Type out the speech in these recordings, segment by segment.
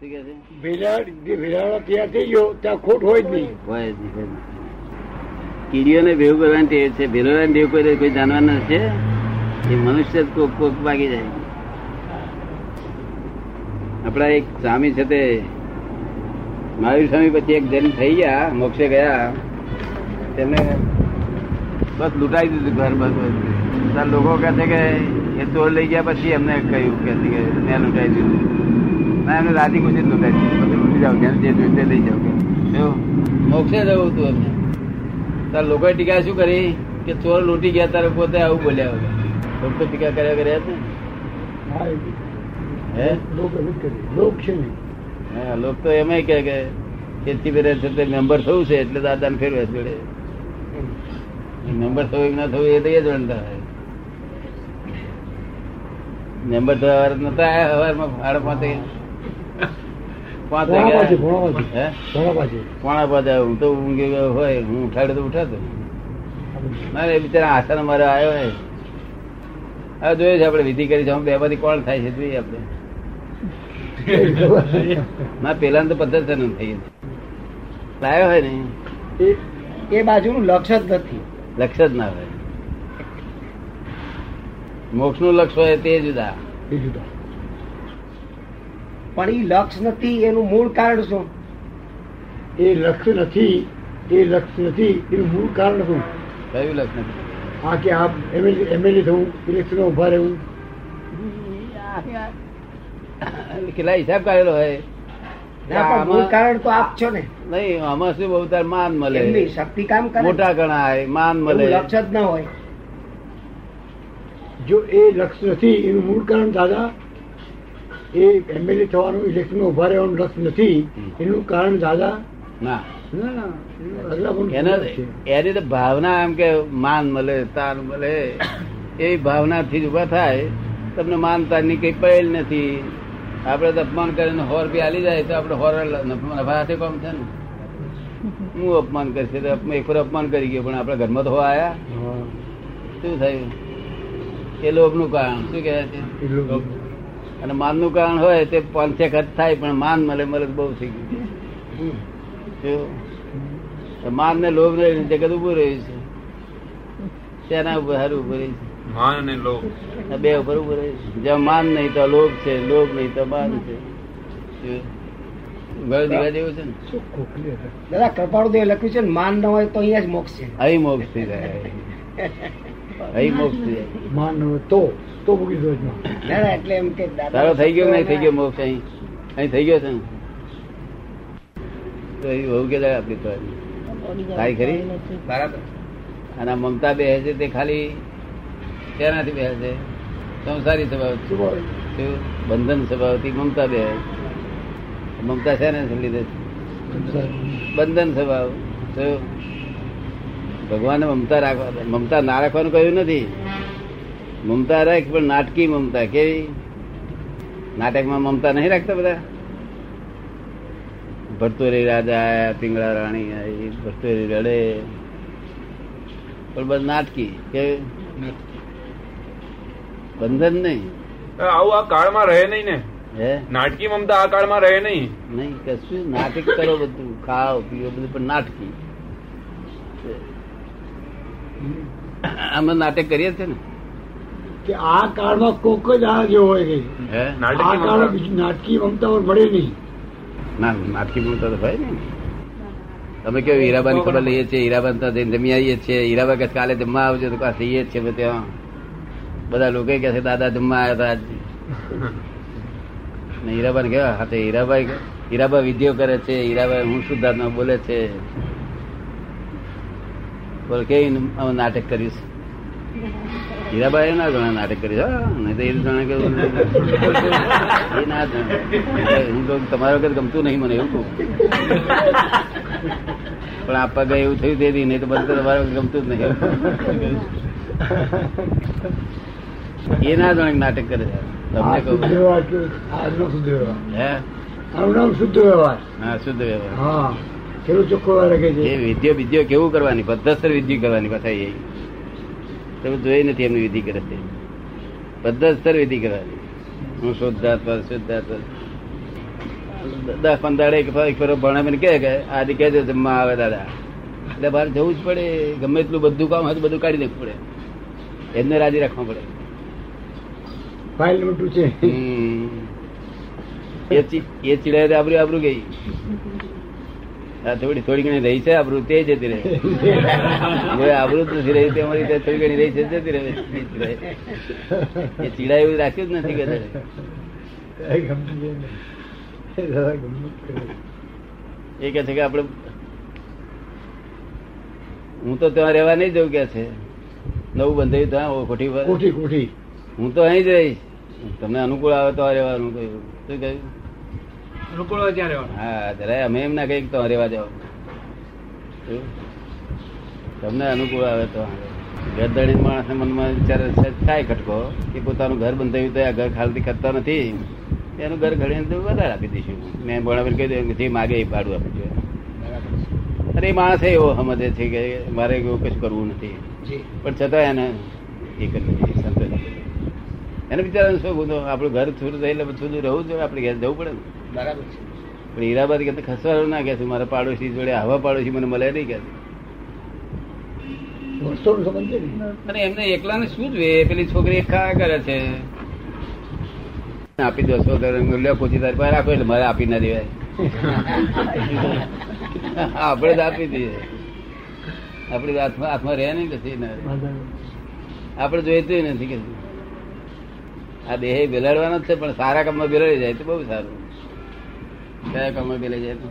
શું કે છે? ભેળાળ જે ભેળાળો તૈયાર થઈ ગયો ત્યાં ખોટ હોય જ નહીં. હોય જ નહીં, હોય જ નહીં. કીડીઓને ભેગું કરવાની ટેવ છે. ભેળવવાની ટેવ કોઈ કોઈ જાનવર છે એ મનુષ્ય જ કોક કોક વાગી જાય. આપડા એક સ્વામી છે તે મહાવીર સ્વામી પછી એક જન્મ થઈ ગયા મોક્ષે ગયા. તેમને બસ લૂંટાઈ દીધું ઘર બસ. લોકો કહે છે કે એ ચોર લઈ ગયા પછી એમને કહ્યું કે કે મેં લૂંટાઈ દીધું. ના એમને રાજી ખુશી જ લૂંટાઈ દીધું પછી લૂંટી જાવ જેને જે જોઈતું તે લઈ જાવ મોક્ષે જવું હતું એમને. તાર લોકોએ ટીકા શું કરી? કે ચોર લૂંટી ગયા તારે પોતે આવું બોલ્યા વગર. લોકો ટીકા કર્યા કર્યા હતા ને? હે લોક. લોક લોકો તો એમ કે કે ખેતી છે તે મેમ્બર થવું છે એટલે દાદાને ફેરવે જોડે. મેમ્બર થવું કે ના થયું એ તો એ જ વણતા હોય મેમ્બર વાર નતા આયા હવારમાં સાડા પાંચે પાંચ વાગ્યા. હે? ભોળા પાછી. પોણા પાંચે હું તો ઊંઘી ગયો હોય હું ઉઠાડે તો ઉઠાતો ના બિચારા આસન મારે આવ્યો હોય. હવે જોઈએ છે આપણે વિધિ કરી છે. બે માંથી કોણ થાય છે જોઈએ આપણે. ના પેલા તો પદ્ધતિ થઈ ગઈ. લાયો હોય ને? એ- બાજુનું લક્ષ જ નથી. લક્ષ્ય જ ના હોય. મોક્ષનું લક્ષ્ય હોય તે જુદા. એ જુદા. પણ એ લક્ષ નથી એનું મૂળ કારણ શું? એ લક્ષ નથી એ લક્ષ નથી એનું મૂળ કારણ શું? કયું લક્ષ નથી? હા કે આપ એમએલએ એમએલએ થવું ઇલેક્શન ઊભા રહેવું. કેટલા હિસાબ કાઢેલો હોય? ના, પણ મૂળ કારણ તો આપ છો ને. નહીં આમાં શું બહુ તાર માન મળે? શક્તિ કામ કરે? મોટા ગણાય માન મળે. લક્ષ લક્ષ્ય જ ના હોય. જો એ લક્ષ નથી એનું મૂળ કારણ દાદા એ એમએલએ થવાનું ઇલેક્શન ઊભા રહેવાનું રસ નથી. એનું કારણ દાદા? ના. એનું તો ભાવના એમ કે માન મળે તાન મળે. એ ભાવનાથી જ ઊભા થાય. તમને માન તાનની કઈ પહેલ નથી. આપણે તો અપમાન કરીને હોર બી આલી જાય તો આપણે હોર નફા હાથે કોમ છે ને? હું અપમાન કરશે? તો એક વાર અપમાન કરી ગયો પણ આપણા ઘરમાં તો હો આયા. શું થયું? એ લોભનું કારણ શું કહેવાય છે? અને માનનું કારણ હોય તે પાંચે હદ થાય પણ માન મળે મળે બહુ થઈ ગયું? માન ને લોભ ને જગત ઉભું રહ્યું છે. તેના ઉપર? હારું ઉભું રહ્યું માન અને લોભ. છે બે ઉપર ઉભું રહ્યું છે. જ્યાં માન નહીં તો લોભ છે. લોભ નહીં તો માન છે. શું? ઘર દીવા. દાદા લખ્યું છે માન ન હોય તો અહીંયા જ મોક્ષ છે. અહીં મોક્ષ થઈ જાય. મોક્ષ માન તો તો મૂકી દો જ. દાદા એટલે એમ કે તારો થઈ ગયો નહીં? થઈ ગયો મોક્ષ અહીં? અહીં થઈ ગયો છે? તો એ બહુ કે આપડી તો તારી ખરી? બરાબર. અને મમતા બે છે તે ખાલી તેનાથી બે છે સંસારી સ્વભાવ? બંધન સ્વભાવથી મમતા બે મમતા છે? ને લીધે બંધન સ્વભાવ. શું? ભગવાને મમતા રાખવા મમતા ના રાખવાનું કહ્યું નથી. મમતા રાખ પણ નાટકી મમતા કેવી? નાટકમાં મમતા નહીં રાખતા બધા? ભરતુરી રાજા આયા પિંગળા રાણી આવી ભરતુરી રડે. પણ બસ નાટકી કેવી? બંધન નહીં. આવું આ કાળમાં રહે નહીં ને. હે? નાટકી મમતા આ કાળમાં રહે નહીં. નહીં કશું નાટક કરો બધું ખાઓ પીઓ બધું પણ નાટકી અમે નાટક કરીએ છે ને? કે આ કાળમાં કોક જ આ જેવો હોય કે હે? આ નાટકી કાળમાં નાટકી મમતા મળે નહીં. ના નાટકી મમતા તો ભાઈ ને. તમે કેવું હીરાબાની ખબર લઈએ છીએ હીરાબાન તો જમી આવીએ છીએ. હીરાબા કે કાલે જમવા આવજો. તો કાં જઈએ જ છીએ ત્યાં બધા લોકો કે છે દાદા જમવા આવ્યા હતા આજ. ને હીરાબાને કેવા હાથે હીરાબાઈ હીરાબા વિધિઓ કરે છે હીરાબાઈ હું શુદ્ધાત્મા બોલે છે? બોલ કેવી નાટક કરીશ હીરાબાઈ ના જણા નાટક કરીશ હા નહીં તો એ જાણે કે એ ના જણા હું તો તમારા વખત ગમતું નહીં મને એવું કહું. પણ આપવા ગયા એવું થયું તેથી નહીં તો બધું તમારા વખત ગમતું જ નહીં. એ ના જણા કે નાટક કરે છે. તમને કહું. કે શુદ્ધ વ્યવહાર. હે? શુદ્ધ વ્યવહાર. હા શુદ્ધ વ્યવહાર. હા. ખેડૂત ચોખ્ખો રાખે એ છે વિદ્યો વિદ્યો કેવું કરવાની? પદ્ધતસર વિધિ કરવાની પાછા એ. તમે જોઈ નથી એમની વિધિ કરે છે. પદ્ધતસર વિધિ કરવાની. હું શુદ્ધાત્મા શુદ્ધાત્મા. દસ પંદર એક ફેરો ભણાવીને કહે કે આજે છે જમવા આવે દાદા. એટલે બહાર જવું જ પડે. ગમે એટલું બધું કામ હોય બધું કાઢી નાખવું પડે. એમને રાજી રાખવા પડે. ફાઇલ મોટું છે. હમ. એ એ ચીડાય આબરું આબરૂ ગઈ. થોડી થોડી ઘણી રહી છે આબરૂ તે જતી રહે. હવે આબરૂ નથી રહી તે અમારી ત્યાં થોડી ઘણી રહી છે જતી રહે. એ ચીડાય. એવું રાખ્યું જ નથી કે. એ કે છે કે આપણે હું તો ત્યાં રહેવા નહીં જવું કે છે. નવું બંધાયું ત્યાં ખોટી પર. કોઠી કોઠી. હું તો અહીં જ રહીશ. તમને અનુકૂળ આવે તો રહેવાનું કહ્યું શું કહ્યું? અનુકૂળ હોય ત્યાં રહેવાનું. હા જરા અમે એમ ના કહીએ તો રહેવા જાવ તમને અનુકૂળ આવે તો. ગરદણી માણસ મનમાં વિચાર થાય ખટકો? કે પોતાનું ઘર બંધાયું તો આ ઘર ખાલી કરતા નથી. એનું ઘર ઘડીને તો વધારે આપી દઈશું. મેં ભણાવીને કહી દઉં જે માગે એ પાડું આપી દઉં અરે એ માણસ એવો સમજે છે કે મારે એવું કશું કરવું નથી. પણ છતાં એને એ કરવું જોઈએ સંતોષ. એને બિચારાને શું ગુનો આપણું ઘર છૂટું એટલે છૂટું રહેવું જોઈએ આપણે ઘેર જવું પડે ને. બરાબર. છે પણ હીરાબાદ કે ખસવાનું ના કે મારા પાડોશી જોડે આવા પાડોશી મને મળે નહીં કે અને એમને એકલા ને? અને એમને એકલાને શું જોઈએ? પેલી છોકરી એક ખા કરે છે. આપી દો છો તો લ્યો કોચી તારી પાસે રાખો એટલે મારે આપી ના દેવાય. આપણે જ આપી દઈએ. આપણી હાથમાં હાથમાં રહે નહીં નથી ના આપણે જોઈતું નથી કે આ દેહ બિલાડવાનો જ છે પણ સારા કામમાં બેલાડી જાય તો બહુ સારું. કયા કામમાં બેલાઈ જાય તો?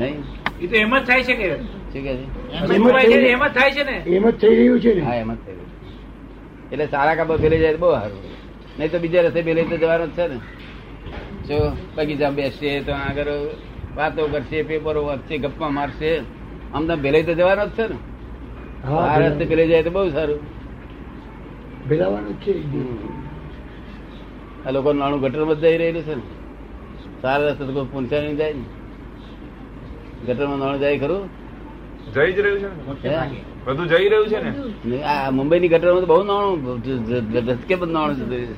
નહીં. એ તો એમ જ થાય છે કે શું કે એમ જ થાય છે ને એમ જ થઈ રહ્યું છે હા એમ જ થયું એટલે સારા કામ પેલે જાય બહુ સારું. નહીં તો બીજા રસ્તે પેલે તો જવાનું જ છે ને. જો બગીચા બેસશે તો આગળ વાતો કરશે પેપરો વાંચશે ગપ્પા મારશે. આમ તો ભેલે તો જવાનો જ છે ને. આ રસ્તે પેલે જાય તો બહુ સારું. ભેલાવાનું છે. આ લોકો નાનું ગટરમાં જઈ રહેલું છે ને. સારા રસ્તે તો કોઈ પૂંછા નહીં જાય ને. ગટરમાં નાનું જાય ખરું? જઈ જ રહ્યું છે બધું જઈ રહ્યું છે ને? ને આ મુંબઈની ગટરમાં તો બહુ નાણું રસ્કે બધું નાણું જતું છે.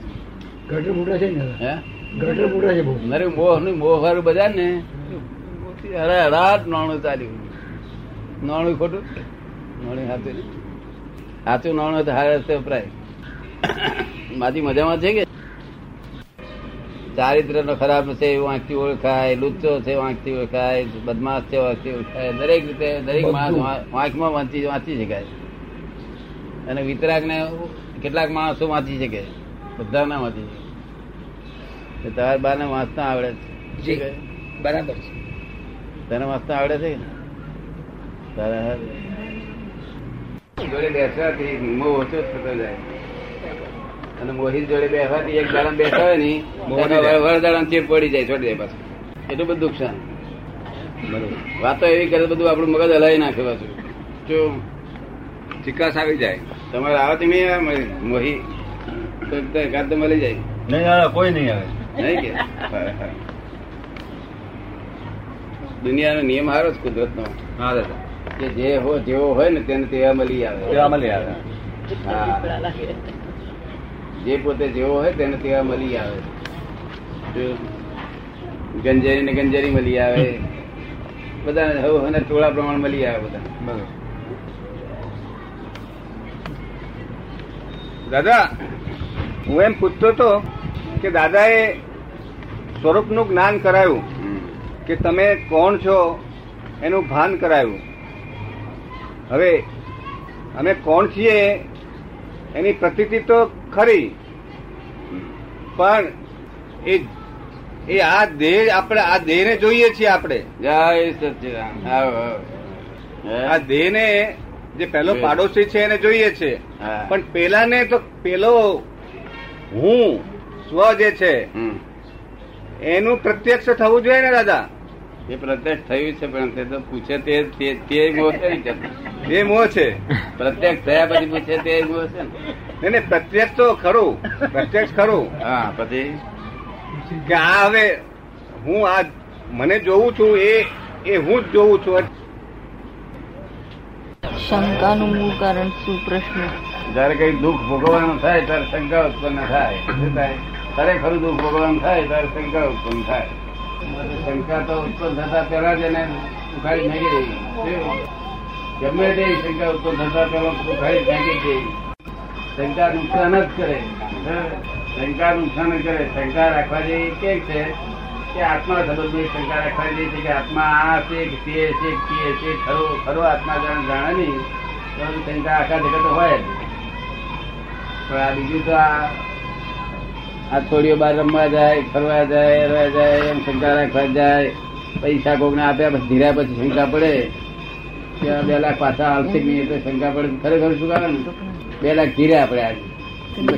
ગટર મોટા છે ને હે? ગટર મોટા છે બહુ. નરે મોહનું મોહ વાળું બધા ને. અરે અડાટ નાણું ચાલ્યું નાણું ખોટું. નાણું નહીં. સાચું નાણું હોય તો હારા રસ્તે વપરાય માજી મજામાં છે કે? ચારિત્ર નો ખરાબ છે એવું આંખથી ઓળખાય લુચ્ચો છે આંખથી ઓળખાય બદમાશ છે આંખથી ઓળખાય. દરેક રીતે દરેક માણસ વાંખમાં આંખમાં વાંચી વાંચી શકાય અને વિતરાગ ને કેટલાક માણસો વાંચી શકે બધા ના વાંચી શકે તારા બા ને વાંચતા આવડે છે? બરાબર છે. તને વાંચતા આવડે છે? તારા જોડે બેસવાથી મોહ ઓછો થતો જાય. અને મોહિત જોડે બેસવાથી એક દાડા બેઠા હોયની જાય. વરદાડા ચેપ પડી જાય છોડી દે પાછું. એટલું બધું નુકસાન. બરોબર. વાતો એવી કરે બધું આપણું મગજ હલાવી નાખે પાછું. જો ચિકાસ આવી જાય તમારે આવે તમે મોહી તો તો મળી જાય. નહીં આવે કોઈ નહીં આવે. નહીં કે. દુનિયાનો નિયમ હારો જ કુદરતનો. હા દાદા. કે જે હો જેવો હોય ને તેને તેવા મળી આવે. તેવા મળી આવે. હા. જે પોતે જેવો હોય તેને તેવા મળી આવે. ગંજેરી ને ગંજેરી મળી આવે. બધા હવે અને ટોળા પ્રમાણ મળી આવે બધા. દાદા હું એમ પૂછતો હતો કે દાદાએ સ્વરૂપનું જ્ઞાન કરાયું કે તમે કોણ છો એનું ભાન કરાયું. હવે અમે કોણ છીએ એની પ્રતીતિ તો ખરી. પણ એ એ આ દેહ આપણે આ દેહને જોઈએ છીએ આપણે. જય સચિદાન. આ દેહને જે પહેલો પાડોશી છે એને જોઈએ છે. પણ પેલાને તો પેલો હું સ્વ જે છે. એનું પ્રત્યક્ષ થવું જોઈએ ને દાદા? એ પ્રત્યક્ષ થયું છે પણ તે તો પૂછે તે તે- તે મોહ એ મોહ છે. પ્રત્યક્ષ થયા પછી પૂછે તે મોહ છે ને. નહીં પ્રત્યક્ષ તો ખરું. પ્રત્યક્ષ ખરું. હા પછી? કે આ હવે હું આ મને જોઉં છું એ એ હું જ જોઉં છું. શંકાનું મૂળ કારણ શું પ્રશ્ન? જયારે કઈ દુઃખ ભોગવવાનું થાય ત્યારે શંકા ઉત્પન્ન થાય. ખરેખર દુઃખ ભોગવવાનું થાય ત્યારે શંકા ઉત્પન્ન થાય. શંકા તો ઉત્પન્ન થતા પહેલા જ એને ઉખાડી નાખી? ગમે તે શંકા ઉત્પન્ન થતા પહેલા થાય ફેંકી દે શંકા નુકસાન જ કરે. શંકા નુકસાન કરે. શંકા રાખવા જેવી કે છે કે આત્મા સંબંધની શંકા રાખવા જેવી છે કે આત્મા આ છે કે તે છે તે છે, ખરો ખરો આત્મા જાણે જાણે નહીં. તો શંકા આખા જગત હોય જ. પણ આ બીજું તો આ આ છોડીઓ બહાર રમવા જાય, ફરવા જાય હરવા જાય, એમ શંકા રાખવા જાય. પૈસા કોકને આપ્યા પછી ધીરા પછી શંકા પડે. આ બે લાખ પાછા આવશે નહીં એટલે શંકા પડે ખરેખર શું આવે ને? બે લાખ ધીરે આપણે આજે.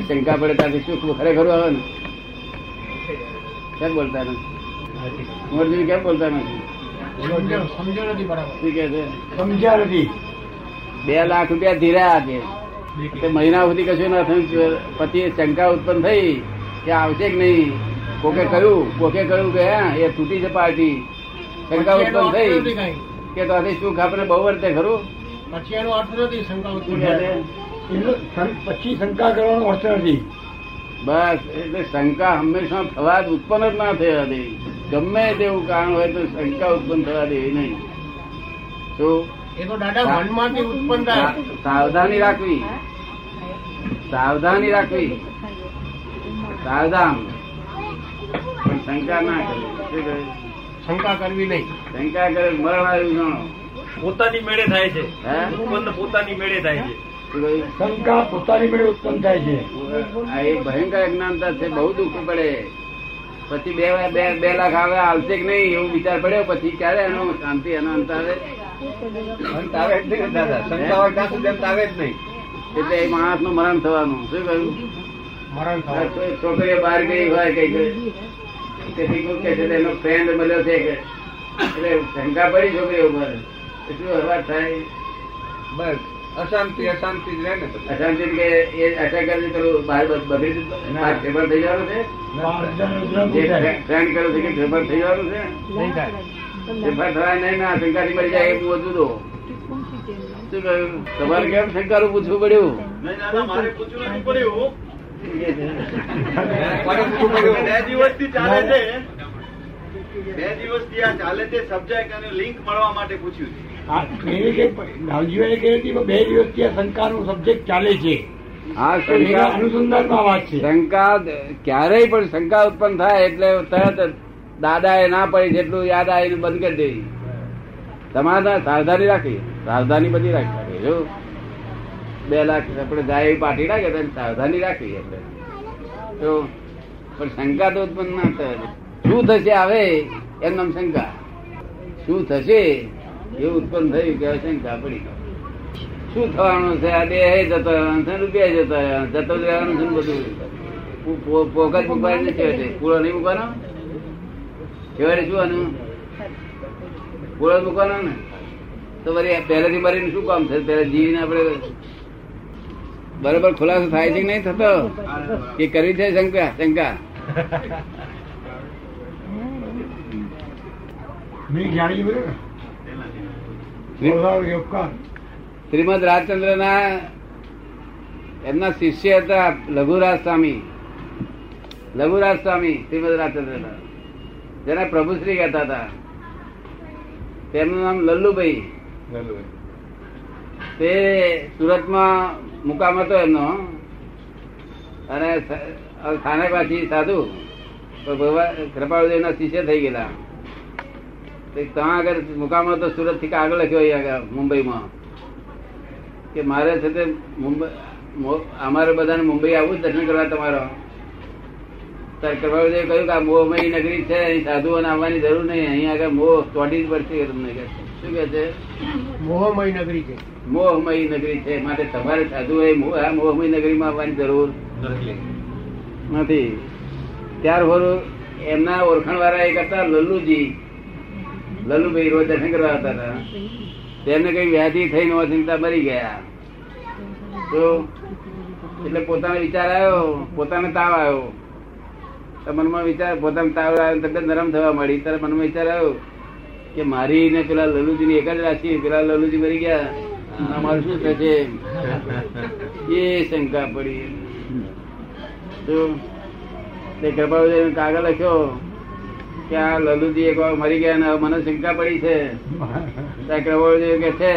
શંકા પડે ત્યાંથી શું ખરેખર આવે ને? કેમ બોલતા નથી? મોરજી કેમ બોલતા નથી? બે લાખ રૂપિયા ધીરા તે મહિના સુધી કશું ના થયું. પછી શંકા ઉત્પન્ન થઈ કે આવશે કે નહીં? કોકે કહ્યું કોકે કહ્યું કે હા એ તૂટી છે પાર્ટી. શંકા ઉત્પન્ન થઈ. કે તો આથી શું આપણે બહુ વર્તે ખરું? પછી એનો અર્થ નથી શંકા ઉત્પન્ન પછી શંકા કરવાનો અર્થ નથી. બસ એટલે શંકા હંમેશા થવા જ ઉત્પન્ન જ ના થયા દે. ગમે તેવું કારણ હોય તો શંકા ઉત્પન્ન થવા દે નહીં. તો એ તો દાદા મનમાંથી ઉત્પન્ન થાય. સાવધાની રાખવી. સાવધાની રાખવી. સાવધાન. શંકા ના કરે. શું કહે? શંકા કરવી નહીં. શંકા કરે મરણ આવ્યું જાણો. પોતાની મેળે થાય છે. હે? ઉત્પન્ન પોતાની મેળે થાય છે. શંકા પોતાની મેળે ઉત્પન્ન થાય છે. આ એક ભયંકર અજ્ઞાનતા છે બહુ દુઃખ પડે. પછી બે બે બે લાખ આવે આવશે કે નહીં એવું વિચાર પડ્યો. પછી ક્યારે એનો શાંતિ એનો અંત આવે? અંત આવે જ નહીં દાદા. શંકા હોય ત્યાં સુધી અંત આવે જ નહીં. એટલે એ માણસનું મરણ થવાનું. શું કહ્યું? મરણ છોકરીઓ બહાર ગઈ હોય કઈ તેથી કોઈ કે છે એનો ફ્રેન્ડ મળ્યો છે કે? એટલે શંકા પડી છોકરી ઉપર. એટલું હવા થાય. બસ. અશાંતિ અશાંતિ જ રહે ને. અશાંતિ કે એ અટક કરી પેલું બહાર બગડી ફેબર થઈ જવાનું છે? જે ફ્રેન્ડ કર્યો છે કે ફેરફાર થઈ જવાનું છે? નહીં થવાય નહીં ના શંકા મળી જાય એ શું કહ્યું? તમારે કેમ શંકાનું પૂછવું પડ્યું? નહીં મારે નથી પૂછવું પડ્યું? બે દિવસથી ચાલે આ ચાલે છે સબ્જેક્ટ ચાલે છે હા શંકા વાત છે શંકા ક્યારેય પણ શંકા ઉત્પન્ન થાય એટલે તરત દાદા એ ના પડી જેટલું યાદ આવીને બંધ કરી દેવી તમારે સાવધાની રાખી સાવધાની બધી રાખી જો બે લાખ આપણે ગાય એવી પાટી રાખે તો સાવધાની રાખવી આપણે. તો પણ શંકા તો ઉત્પન્ન ના થાય. શું થશે આવે એમ નામ શંકા. શું થશે એવું ઉત્પન્ન થયું કે શંકા પડી શું થવાનું છે? આ દેહ જતો રહેવાનું રૂપિયા જતો રહેવાનું જતો રહેવાનું છે બધું. પો- પો- પોકટ મૂકવાની નથી છેવટે પૂળો નહીં મૂકવાનો? છેવટે શું આનું? પૂળો મૂકવાનો ને? તો વળી મરીને શું કામ છે પહેલા જીવીને આપણે બરોબર ખુલાસો થાય છે કે નહીં થતો? કે કરવી છે શંકા શંકા? શ્રીમદ રાજચંદ્ર ના એમના શિષ્ય હતા લઘુરાજ સ્વામી લઘુરાજ સ્વામી શ્રીમદ રાજચંદ્ર ના જેને પ્રભુશ્રી કહેતા હતા. તેમનું નામ લલ્લુભાઈ. તે સુરતમાં મુકામ હતો એમનો. અને પાછી સાધુ. ભગવાન, કૃપાળુદેવના શિષ્ય થઈ ગયેલા. ત્યાં આગળ મુકામ હતો સુરતથી આગળ લખ્યો આગળ, મુંબઈમાં. કે મારે છે તે મુંબઈ અમારે બધાને મુંબઈ આવું દર્શન કરવા તમારો. ત્યારે કૃપાળુદેવે કહ્યું કે આ મોહમય નગરી છે, અહીં સાધુઓને આવવાની જરૂર નહીં, અહીં આગળ મોહ ચોટી જ પડશે તમને કે. શું કે છે? મોહમય નગરી છે. મોહમય નગરી છે. માટે તમારે સાધુ એ આ મોહમયી નગરીમાં આવવાની જરૂર નથી. ત્યાર હોરું એમના ઓળખાણ વાળા એક હતા લલ્લુજી લલ્લુભાઈ રોજ દર્શન કરવા હતા. તેમને કઈ વ્યાધિ થઈ નો ચિંતા મરી ગયા. તો એટલે પોતાનો વિચાર આવ્યો પોતાને તાવ આવ્યો. મનમાં વિચાર પોતાનો તાવ આવ્યો તબિયત નરમ થવા મળી ત્યારે મનમાં વિચાર આવ્યો કે મારી ને પેલા લલુજી ની એક જ રાશિ પેલા લલુજી મરી ગયા. અમારું શું થશે એ શંકા પડી. તો તે કૃપાળુજી કાગળ લખ્યો કે આ લલુજી એક વાર મરી ગયા ને મને શંકા પડી છે. કૃપાળુજી કે છે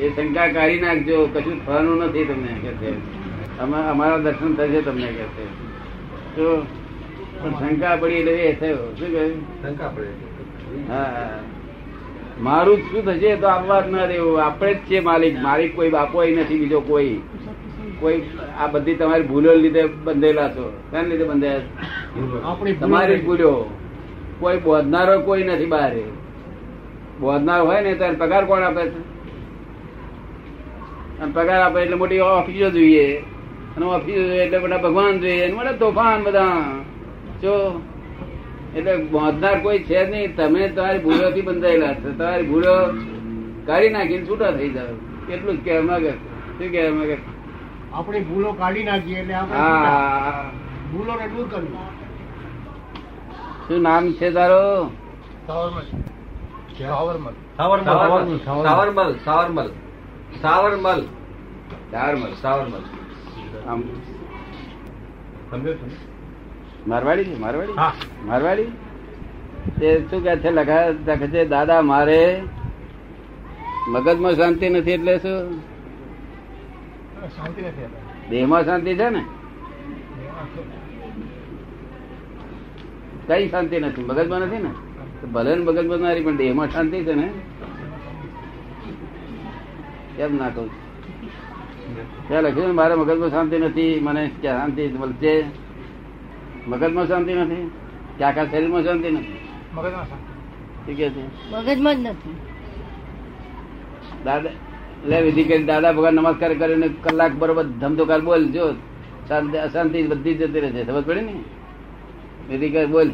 એ શંકા કાઢી નાખજો કશું થવાનું નથી તમને કે છે. અમારા દર્શન થશે તમને કે છે. પણ શંકા પડી એટલે એ થયો. શું કહ્યું? હા. મારું શું થશે તો આવવા જ ના દેવું આપણે જ છે માલિક. મારી કોઈ બાપો નથી બીજો કોઈ. કોઈ આ બધી તમારી ભૂલો લીધે બંધેલા છો. કેમ લીધે બંધાયા તમારી ભૂલો. કોઈ બોધનારો કોઈ નથી બહાર બોધનાર હોય ને ત્યારે પગાર કોણ આપે છે? અને પગાર આપે એટલે મોટી ઓફિસો જોઈએ. અને ઓફિસો જોઈએ એટલે બધા ભગવાન જોઈએ. અને બધા તોફાન બધા. જો એટલે બોધનાર કોઈ છે નહીં. તમે તમારી ભૂલોથી બંધાયેલા છો. તમારી ભૂલો કાઢી નાખીને છૂટા થઈ જાવ એટલું જ કહેવા માંગે શું કહેવા માંગે છે? આપણી ભૂલો કાઢી નાખીએ એટલે આપણે ભૂલો ને ભૂલોને દૂર કરવી. શું નામ છે તારો? સાવરમલ. સાવરમલ. સાવરમલ. સાવરમલ. સાવરમલ. સાવરમલ. સાવરમલ. આમ. મારવાડી છે મારવાડી? મારવાડી? તે શું કે છે લખા છે દાદા મારે મગજમાં શાંતિ નથી એટલે શું? શાંતિ નથી દેહમાં શાંતિ છે ને? કઈ શાંતિ નથી? મગજમાં નથી ને? ભલે ને મગજમાં રહી પણ દેહમાં શાંતિ છે ને? કેમ ના કહું? ત્યાં લખ્યું મારે મગજમાં શાંતિ નથી મને ક્યાં શાંતિ મળશે? મગજમાં શાંતિ નથી. કે આખા શરીરમાં શાંતિ નથી. મગજમાં શું કે છે? મગજમાં જ નથી. દાદા લે વિધિ કરી દાદા ભગવાન નમસ્કાર કરીને કલાક બરોબર ધમધોકાર બોલ જો શાંતિ અશાંતિ બધી જતી રહે છે. ખબર પડી ને? વિધિ કરી બોલ.